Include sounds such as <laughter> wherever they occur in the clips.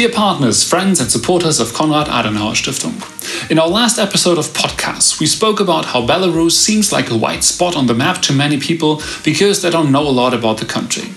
Dear partners, friends, and supporters of Konrad Adenauer Stiftung, in our last episode of podcasts, we spoke about how Belarus seems like a white spot on the map to many people because they don't know a lot about the country.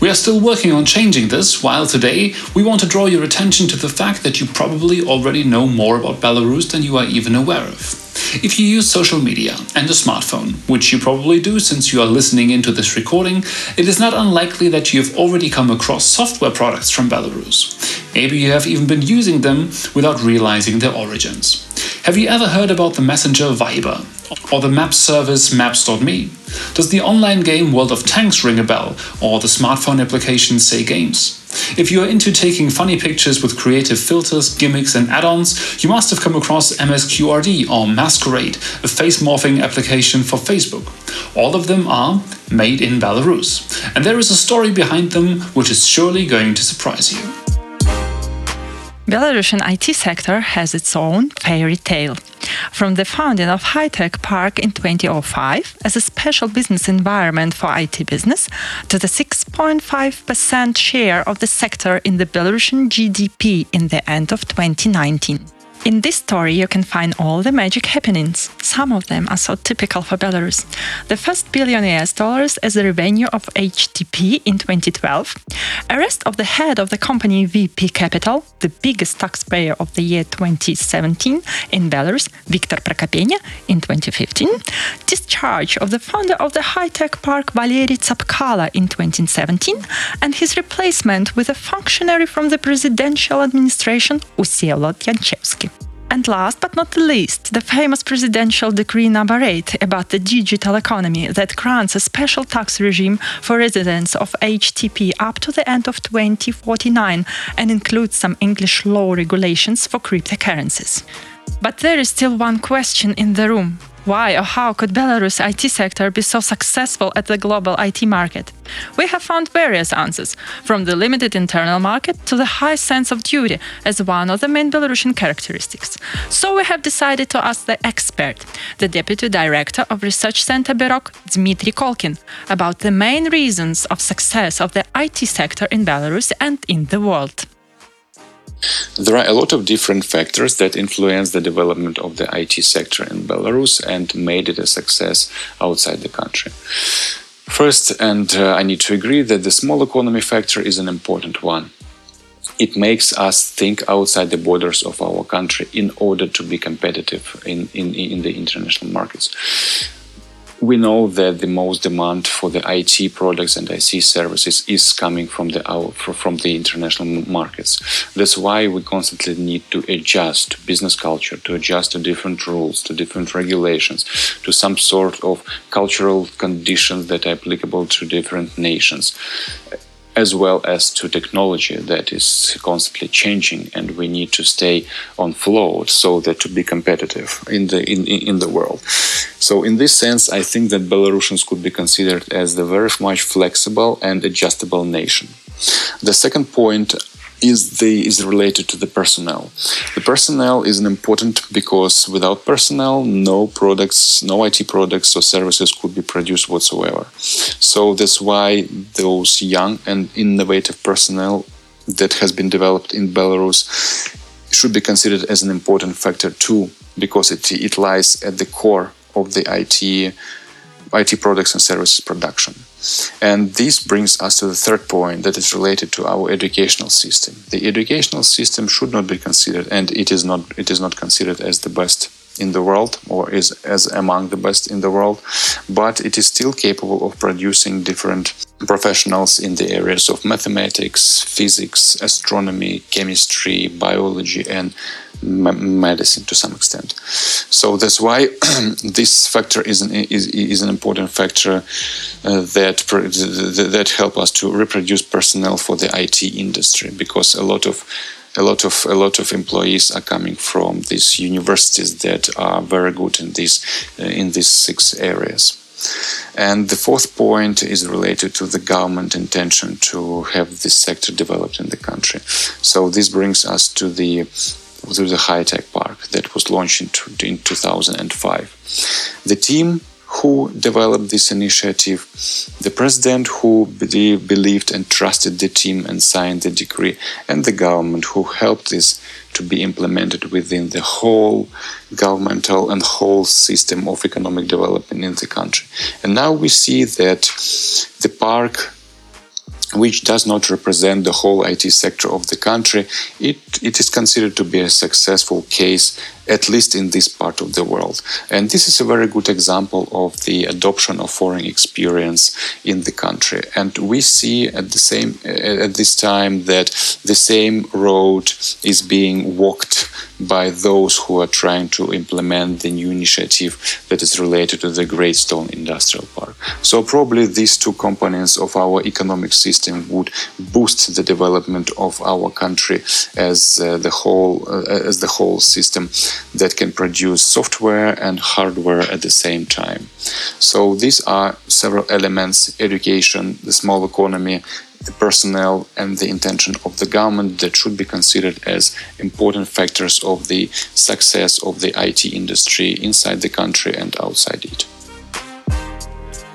We are still working on changing this, while today we want to draw your attention to the fact that you probably already know more about Belarus than you are even aware of. If you use social media and a smartphone, which you probably do since you are listening into this recording, it is not unlikely that you have already come across software products from Belarus. Maybe you have even been using them without realizing their origins. Have you ever heard about the messenger Viber or the map service Maps.me? Does the online game World of Tanks ring a bell or the smartphone application Say Games? If you are into taking funny pictures with creative filters, gimmicks, and add ons, you must have come across MSQRD or Masquerade, a face morphing application for Facebook. All of them are made in Belarus, and there is a story behind them which is surely going to surprise you. Belarusian IT sector has its own fairy tale. From the founding of High Tech Park in 2005 as a special business environment for IT business to the 6.5% share of the sector in the Belarusian GDP in the end of 2019. In this story, you can find all the magic happenings. Some of them are so typical for Belarus. The first billion US dollars as the revenue of HTP in 2012, arrest of the head of the company VP Capital, the biggest taxpayer of the year 2017 in Belarus, Viktor Prokopenya, in 2015, discharge of the founder of the high-tech park Valery Tsapkala in 2017, and his replacement with a functionary from the presidential administration, Vsevolod Yanchevsky. And last but not least, the famous presidential decree number 8 about the digital economy that grants a special tax regime for residents of HTP up to the end of 2049 and includes some English law regulations for cryptocurrencies. But there is still one question in the room. Why or how could Belarus IT sector be so successful at the global IT market? We have found various answers, from the limited internal market to the high sense of duty as one of the main Belarusian characteristics. So we have decided to ask the expert, the deputy director of Research Center BEROC, Dmitry Kolkin, about the main reasons of success of the IT sector in Belarus and in the world. There are a lot of different factors that influence the development of the IT sector in Belarus and made it a success outside the country. First, and uh, I need to agree that the small economy factor is an important one. It makes us think outside the borders of our country in order to be competitive in, in, in the international markets we know that the most demand for the IT products and IT services is coming from the from the international markets. That's why we constantly need to adjust business culture, to adjust to different rules, to different regulations, to some sort of cultural conditions that are applicable to different nations as well as to technology that is constantly changing and we need to stay on float so that to be competitive in the in, in the world. So in this sense i think that belarusians could be considered as the very much flexible and adjustable nation. The second point is the is related to the personnel. The personnel is important because without personnel, no products, no IT products or services could be produced whatsoever. So that's why those young and innovative personnel that has been developed in Belarus should be considered as an important factor too, because it, it lies at the core of the IT IT products and services production. And this brings us to the third point that is related to our educational system. The educational system should not be considered, and it is not it is not considered as the best in the world or is as among the best in the world, but it is still capable of producing different professionals in the areas of mathematics, physics, astronomy, chemistry, biology, and medicine to some extent. So that's why <clears throat> this factor is an, is, is an important factor uh, that that help us to reproduce personnel for the IT industry because a lot of a lot of a lot of employees are coming from these universities that are very good in these uh, in these six areas. And the fourth point is related to the government intention to have this sector developed in the country. So this brings us to the to the high tech park that was launched in 2005. The team who developed this initiative, the president who believed and trusted the team and signed the decree, and the government who helped this to be implemented within the whole governmental and whole system of economic development in the country. And now we see that the park which does not represent the whole IT sector of the country, it, it is considered to be a successful case, at least in this part of the world. And this is a very good example of the adoption of foreign experience in the country. And we see at the same at this time that the same road is being walked by those who are trying to implement the new initiative that is related to the Great Stone Industrial Park. So probably these two components of our economic system would boost the development of our country as uh, the whole uh, as the whole system that can produce software and hardware at the same time. So these are several elements: education, the small economy, the personnel and the intention of the government that should be considered as important factors of the success of the IT industry inside the country and outside it.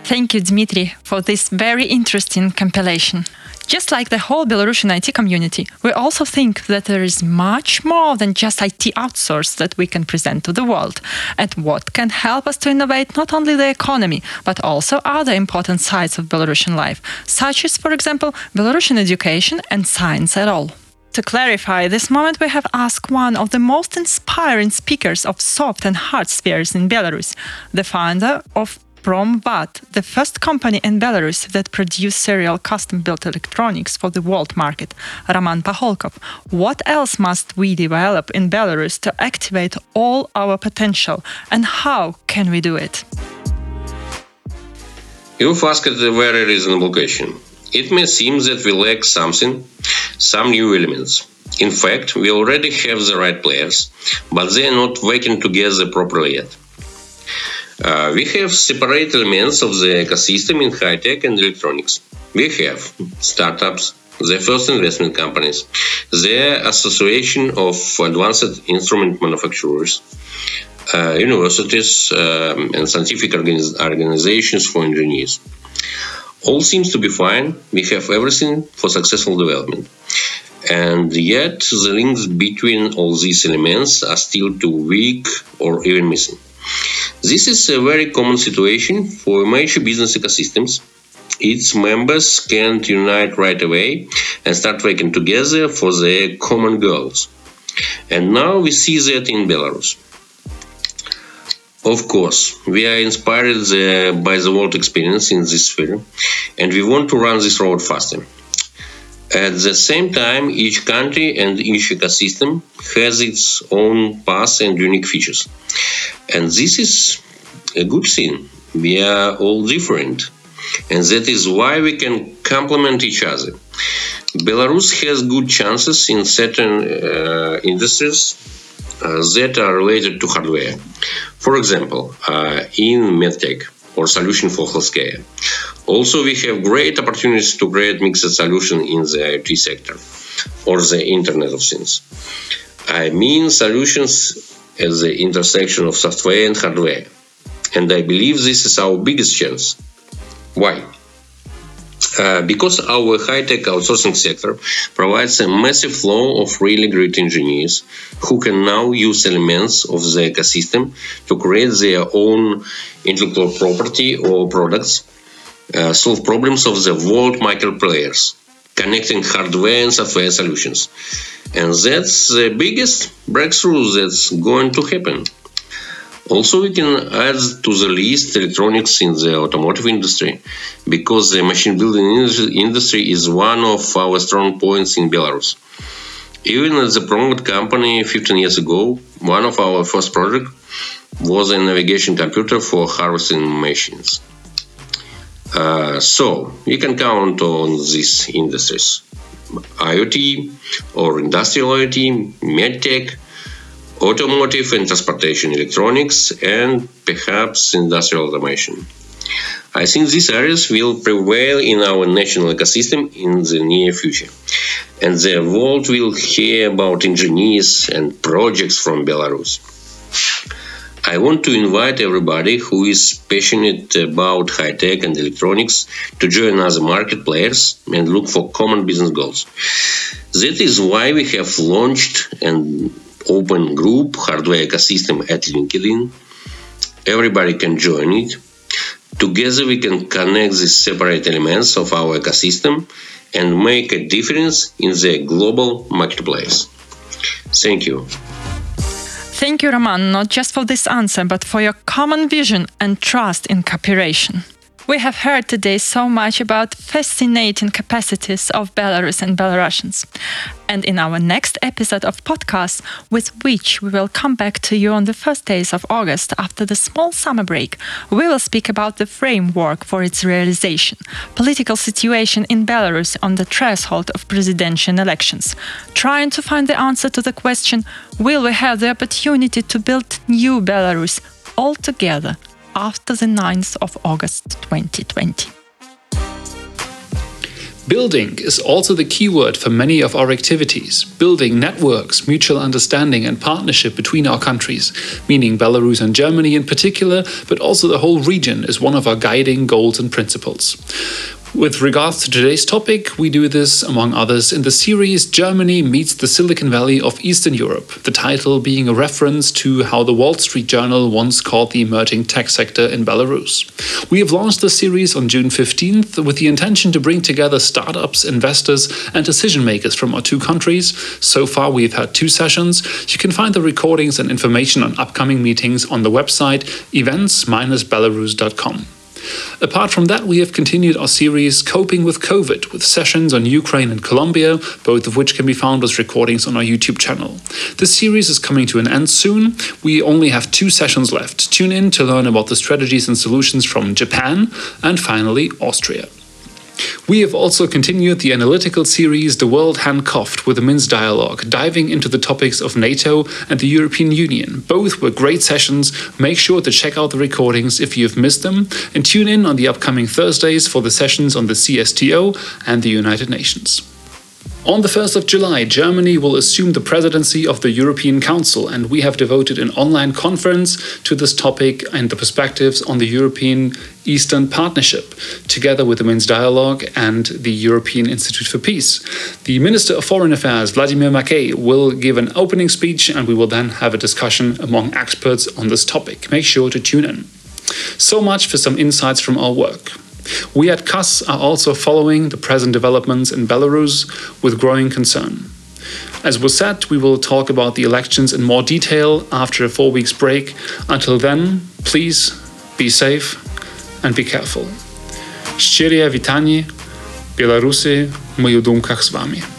Thank you, Dmitry, for this very interesting compilation. Just like the whole Belarusian IT community, we also think that there is much more than just IT outsource that we can present to the world, and what can help us to innovate not only the economy, but also other important sides of Belarusian life, such as, for example, Belarusian education and science at all. To clarify this moment, we have asked one of the most inspiring speakers of soft and hard spheres in Belarus, the founder of Promwad, the first company in Belarus that produced serial custom-built electronics for the world market, Roman Pakholkov. What else must we develop in Belarus to activate all our potential, and how can we do it? You've asked a very reasonable question. It may seem that we lack something, some new elements. In fact, we already have the right players, but they are not working together properly yet. Uh, we have separate elements of the ecosystem in high tech and electronics. We have startups, the first investment companies, the Association of Advanced Instrument Manufacturers, uh, universities, um, and scientific organiz- organizations for engineers. All seems to be fine. We have everything for successful development. And yet, the links between all these elements are still too weak or even missing. This is a very common situation for major business ecosystems. Its members can't unite right away and start working together for their common goals. And now we see that in Belarus. Of course, we are inspired uh, by the world experience in this sphere, and we want to run this road faster. At the same time, each country and each ecosystem has its own path and unique features. And this is a good thing. We are all different. And that is why we can complement each other. Belarus has good chances in certain uh, industries uh, that are related to hardware. For example, uh, in medtech or solution for healthcare. Also, we have great opportunities to create mixed solution in the IoT sector or the Internet of Things. I mean solutions at the intersection of software and hardware. And I believe this is our biggest chance. Why? Uh, because our high-tech outsourcing sector provides a massive flow of really great engineers who can now use elements of the ecosystem to create their own intellectual property or products, uh, solve problems of the world micro players, connecting hardware and software solutions. And that's the biggest breakthrough that's going to happen. Also, we can add to the list electronics in the automotive industry because the machine building industry is one of our strong points in Belarus. Even at the Promwad company 15 years ago, one of our first projects was a navigation computer for harvesting machines. Uh, so, you can count on these industries IoT or industrial IoT, medtech, automotive and transportation electronics, and perhaps industrial automation. I think these areas will prevail in our national ecosystem in the near future. And the world will hear about engineers and projects from Belarus. I want to invite everybody who is passionate about high tech and electronics to join other market players and look for common business goals. That is why we have launched an open group, Hardware Ecosystem, at LinkedIn. Everybody can join it. Together, we can connect the separate elements of our ecosystem and make a difference in the global marketplace. Thank you. Thank you, Roman, not just for this answer, but for your common vision and trust in cooperation. We have heard today so much about fascinating capacities of Belarus and Belarusians. And in our next episode of podcast, with which we will come back to you on the first days of August after the small summer break, we will speak about the framework for its realization, political situation in Belarus on the threshold of presidential elections, trying to find the answer to the question will we have the opportunity to build new Belarus all together after the 9th of August 2020. Building is also the keyword for many of our activities. Building networks, mutual understanding, and partnership between our countries, meaning Belarus and Germany in particular, but also the whole region, is one of our guiding goals and principles. With regards to today's topic, we do this, among others, in the series Germany Meets the Silicon Valley of Eastern Europe, the title being a reference to how the Wall Street Journal once called the emerging tech sector in Belarus. We have launched the series on June 15th with the intention to bring together startups, investors, and decision makers from our two countries. So far, we've had two sessions. You can find the recordings and information on upcoming meetings on the website events-belarus.com. Apart from that, we have continued our series Coping with COVID with sessions on Ukraine and Colombia, both of which can be found as recordings on our YouTube channel. This series is coming to an end soon. We only have two sessions left. Tune in to learn about the strategies and solutions from Japan and finally Austria. We have also continued the analytical series The World Handcuffed with a Minsk Dialogue, diving into the topics of NATO and the European Union. Both were great sessions. Make sure to check out the recordings if you have missed them, and tune in on the upcoming Thursdays for the sessions on the CSTO and the United Nations. On the 1st of July, Germany will assume the presidency of the European Council, and we have devoted an online conference to this topic and the perspectives on the European Eastern Partnership, together with the Minsk Dialogue and the European Institute for Peace. The Minister of Foreign Affairs, Vladimir Makey, will give an opening speech, and we will then have a discussion among experts on this topic. Make sure to tune in. So much for some insights from our work. We at KAS are also following the present developments in Belarus with growing concern. As was said, we will talk about the elections in more detail after a four weeks break. Until then, please be safe and be careful. Witanie, Białorusy, w moich duмкach z Wami.